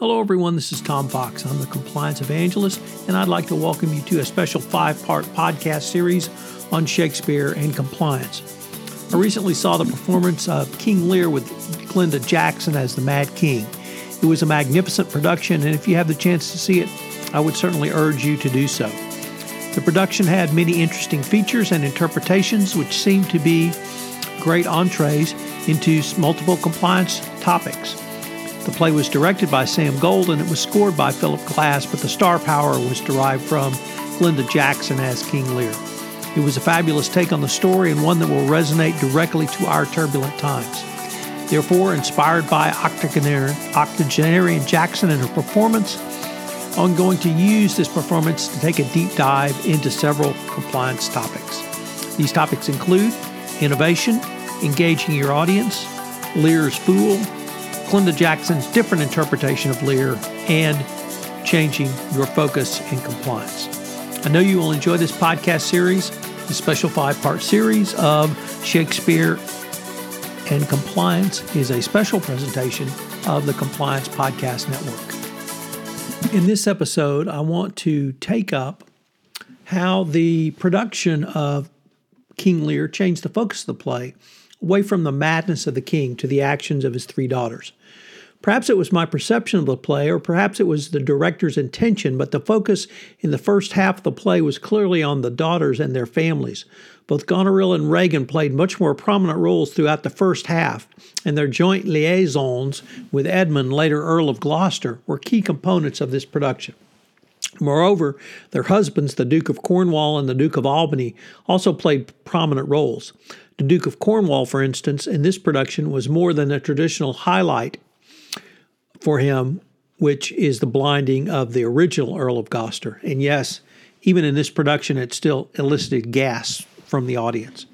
Hello, everyone. This is Tom Fox. I'm the compliance evangelist, and I'd like to welcome you to a special five part podcast series on Shakespeare and compliance. I recently saw the performance of King Lear with Glenda Jackson as the Mad King. It was a magnificent production, and if you have the chance to see it, I would certainly urge you to do so. The production had many interesting features and interpretations, which seemed to be great entrees into multiple compliance topics. The play was directed by Sam Gold and it was scored by Philip Glass, but the star power was derived from Glenda Jackson as King Lear. It was a fabulous take on the story and one that will resonate directly to our turbulent times. Therefore, inspired by octogenarian, octogenarian Jackson and her performance, I'm going to use this performance to take a deep dive into several compliance topics. These topics include innovation, engaging your audience, Lear's Fool, Glenda Jackson's different interpretation of Lear, and changing your focus in compliance. I know you will enjoy this podcast series, the special five part series of Shakespeare and Compliance is a special presentation of the Compliance Podcast Network. In this episode, I want to take up how the production of King Lear changed the focus of the play away from the madness of the king to the actions of his three daughters. Perhaps it was my perception of the play, or perhaps it was the director's intention, but the focus in the first half of the play was clearly on the daughters and their families. Both Goneril and Regan played much more prominent roles throughout the first half, and their joint liaisons with Edmund, later Earl of Gloucester, were key components of this production. Moreover, their husbands, the Duke of Cornwall and the Duke of Albany, also played prominent roles. The Duke of Cornwall, for instance, in this production was more than a traditional highlight for him, which is the blinding of the original Earl of Gloucester. And yes, even in this production, it still elicited gasps from the audience.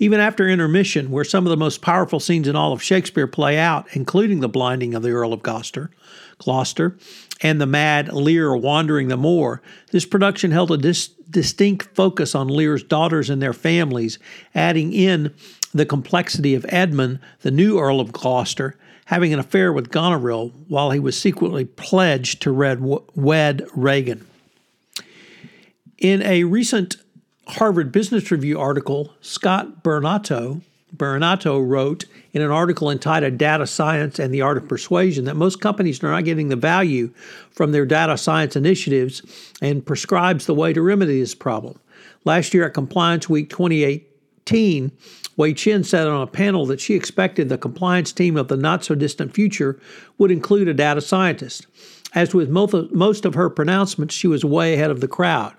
Even after intermission, where some of the most powerful scenes in all of Shakespeare play out, including the blinding of the Earl of Gloucester, Gloucester and the mad Lear wandering the moor, this production held a dis- distinct focus on Lear's daughters and their families, adding in the complexity of Edmund, the new Earl of Gloucester, having an affair with Goneril while he was secretly pledged to wed Regan. In a recent Harvard Business Review article, Scott Berinato, Berinato wrote in an article entitled Data Science and the Art of Persuasion that most companies are not getting the value from their data science initiatives and prescribes the way to remedy this problem. Last year at Compliance Week 2018, Hui Chen said on a panel that she expected the compliance team of the not so distant future would include a data scientist. As with most of her pronouncements, she was way ahead of the crowd.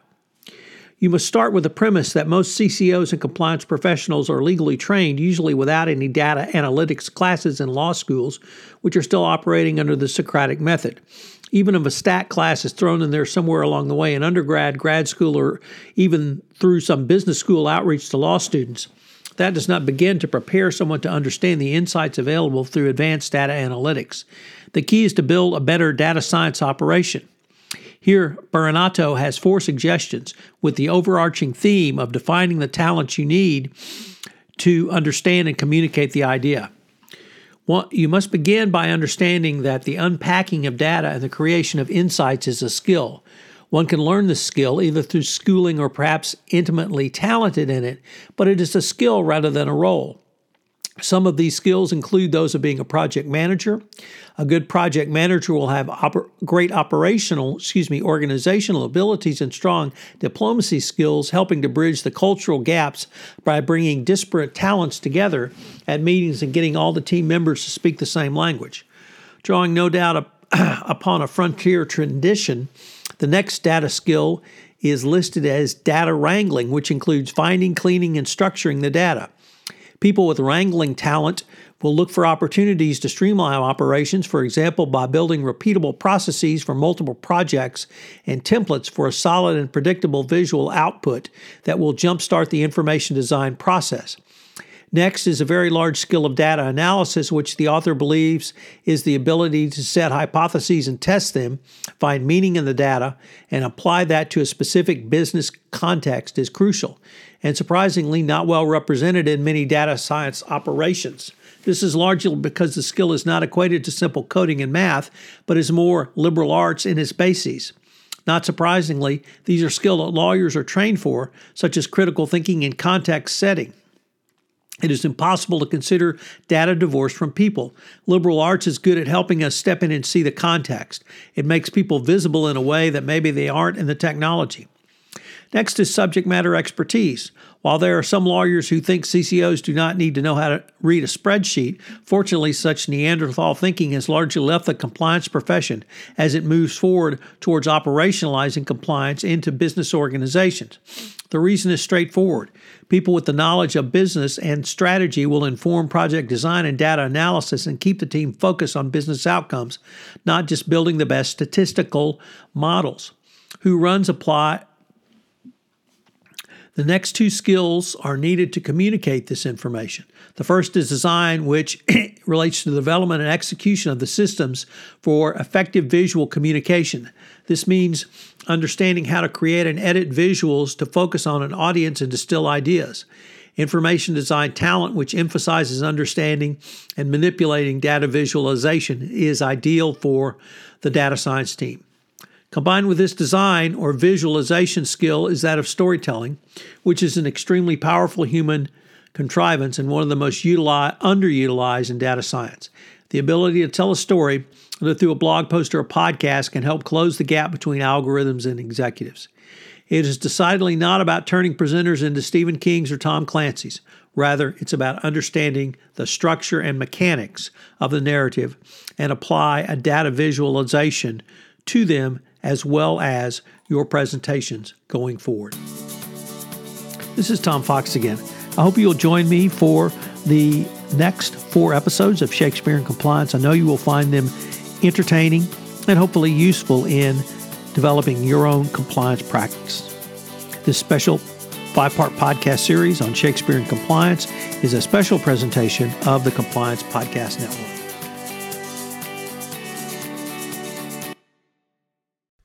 You must start with the premise that most CCOs and compliance professionals are legally trained, usually without any data analytics classes in law schools, which are still operating under the Socratic method. Even if a stat class is thrown in there somewhere along the way in undergrad, grad school, or even through some business school outreach to law students, that does not begin to prepare someone to understand the insights available through advanced data analytics. The key is to build a better data science operation. Here, Berinato has four suggestions with the overarching theme of defining the talents you need to understand and communicate the idea. Well, you must begin by understanding that the unpacking of data and the creation of insights is a skill. One can learn this skill either through schooling or perhaps intimately talented in it, but it is a skill rather than a role. Some of these skills include those of being a project manager. A good project manager will have oper- great operational, excuse me, organizational abilities and strong diplomacy skills, helping to bridge the cultural gaps by bringing disparate talents together at meetings and getting all the team members to speak the same language. Drawing no doubt upon a frontier tradition, the next data skill is listed as data wrangling, which includes finding, cleaning, and structuring the data. People with wrangling talent will look for opportunities to streamline operations, for example, by building repeatable processes for multiple projects and templates for a solid and predictable visual output that will jumpstart the information design process. Next is a very large skill of data analysis, which the author believes is the ability to set hypotheses and test them, find meaning in the data, and apply that to a specific business context is crucial, and surprisingly not well represented in many data science operations. This is largely because the skill is not equated to simple coding and math, but is more liberal arts in its bases. Not surprisingly, these are skills that lawyers are trained for, such as critical thinking and context setting. It is impossible to consider data divorced from people. Liberal arts is good at helping us step in and see the context. It makes people visible in a way that maybe they aren't in the technology. Next is subject matter expertise. While there are some lawyers who think CCOs do not need to know how to read a spreadsheet, fortunately, such Neanderthal thinking has largely left the compliance profession as it moves forward towards operationalizing compliance into business organizations. The reason is straightforward. People with the knowledge of business and strategy will inform project design and data analysis and keep the team focused on business outcomes, not just building the best statistical models. Who runs apply the next two skills are needed to communicate this information. The first is design, which relates to the development and execution of the systems for effective visual communication. This means understanding how to create and edit visuals to focus on an audience and distill ideas. Information design talent, which emphasizes understanding and manipulating data visualization, is ideal for the data science team. Combined with this design or visualization skill is that of storytelling, which is an extremely powerful human contrivance and one of the most underutilized in data science. The ability to tell a story whether through a blog post or a podcast can help close the gap between algorithms and executives. It is decidedly not about turning presenters into Stephen King's or Tom Clancy's. Rather, it's about understanding the structure and mechanics of the narrative and apply a data visualization to them as well as your presentations going forward. This is Tom Fox again. I hope you'll join me for the next four episodes of Shakespeare in Compliance. I know you will find them entertaining and hopefully useful in developing your own compliance practice. This special five part podcast series on Shakespeare in Compliance is a special presentation of the Compliance Podcast Network.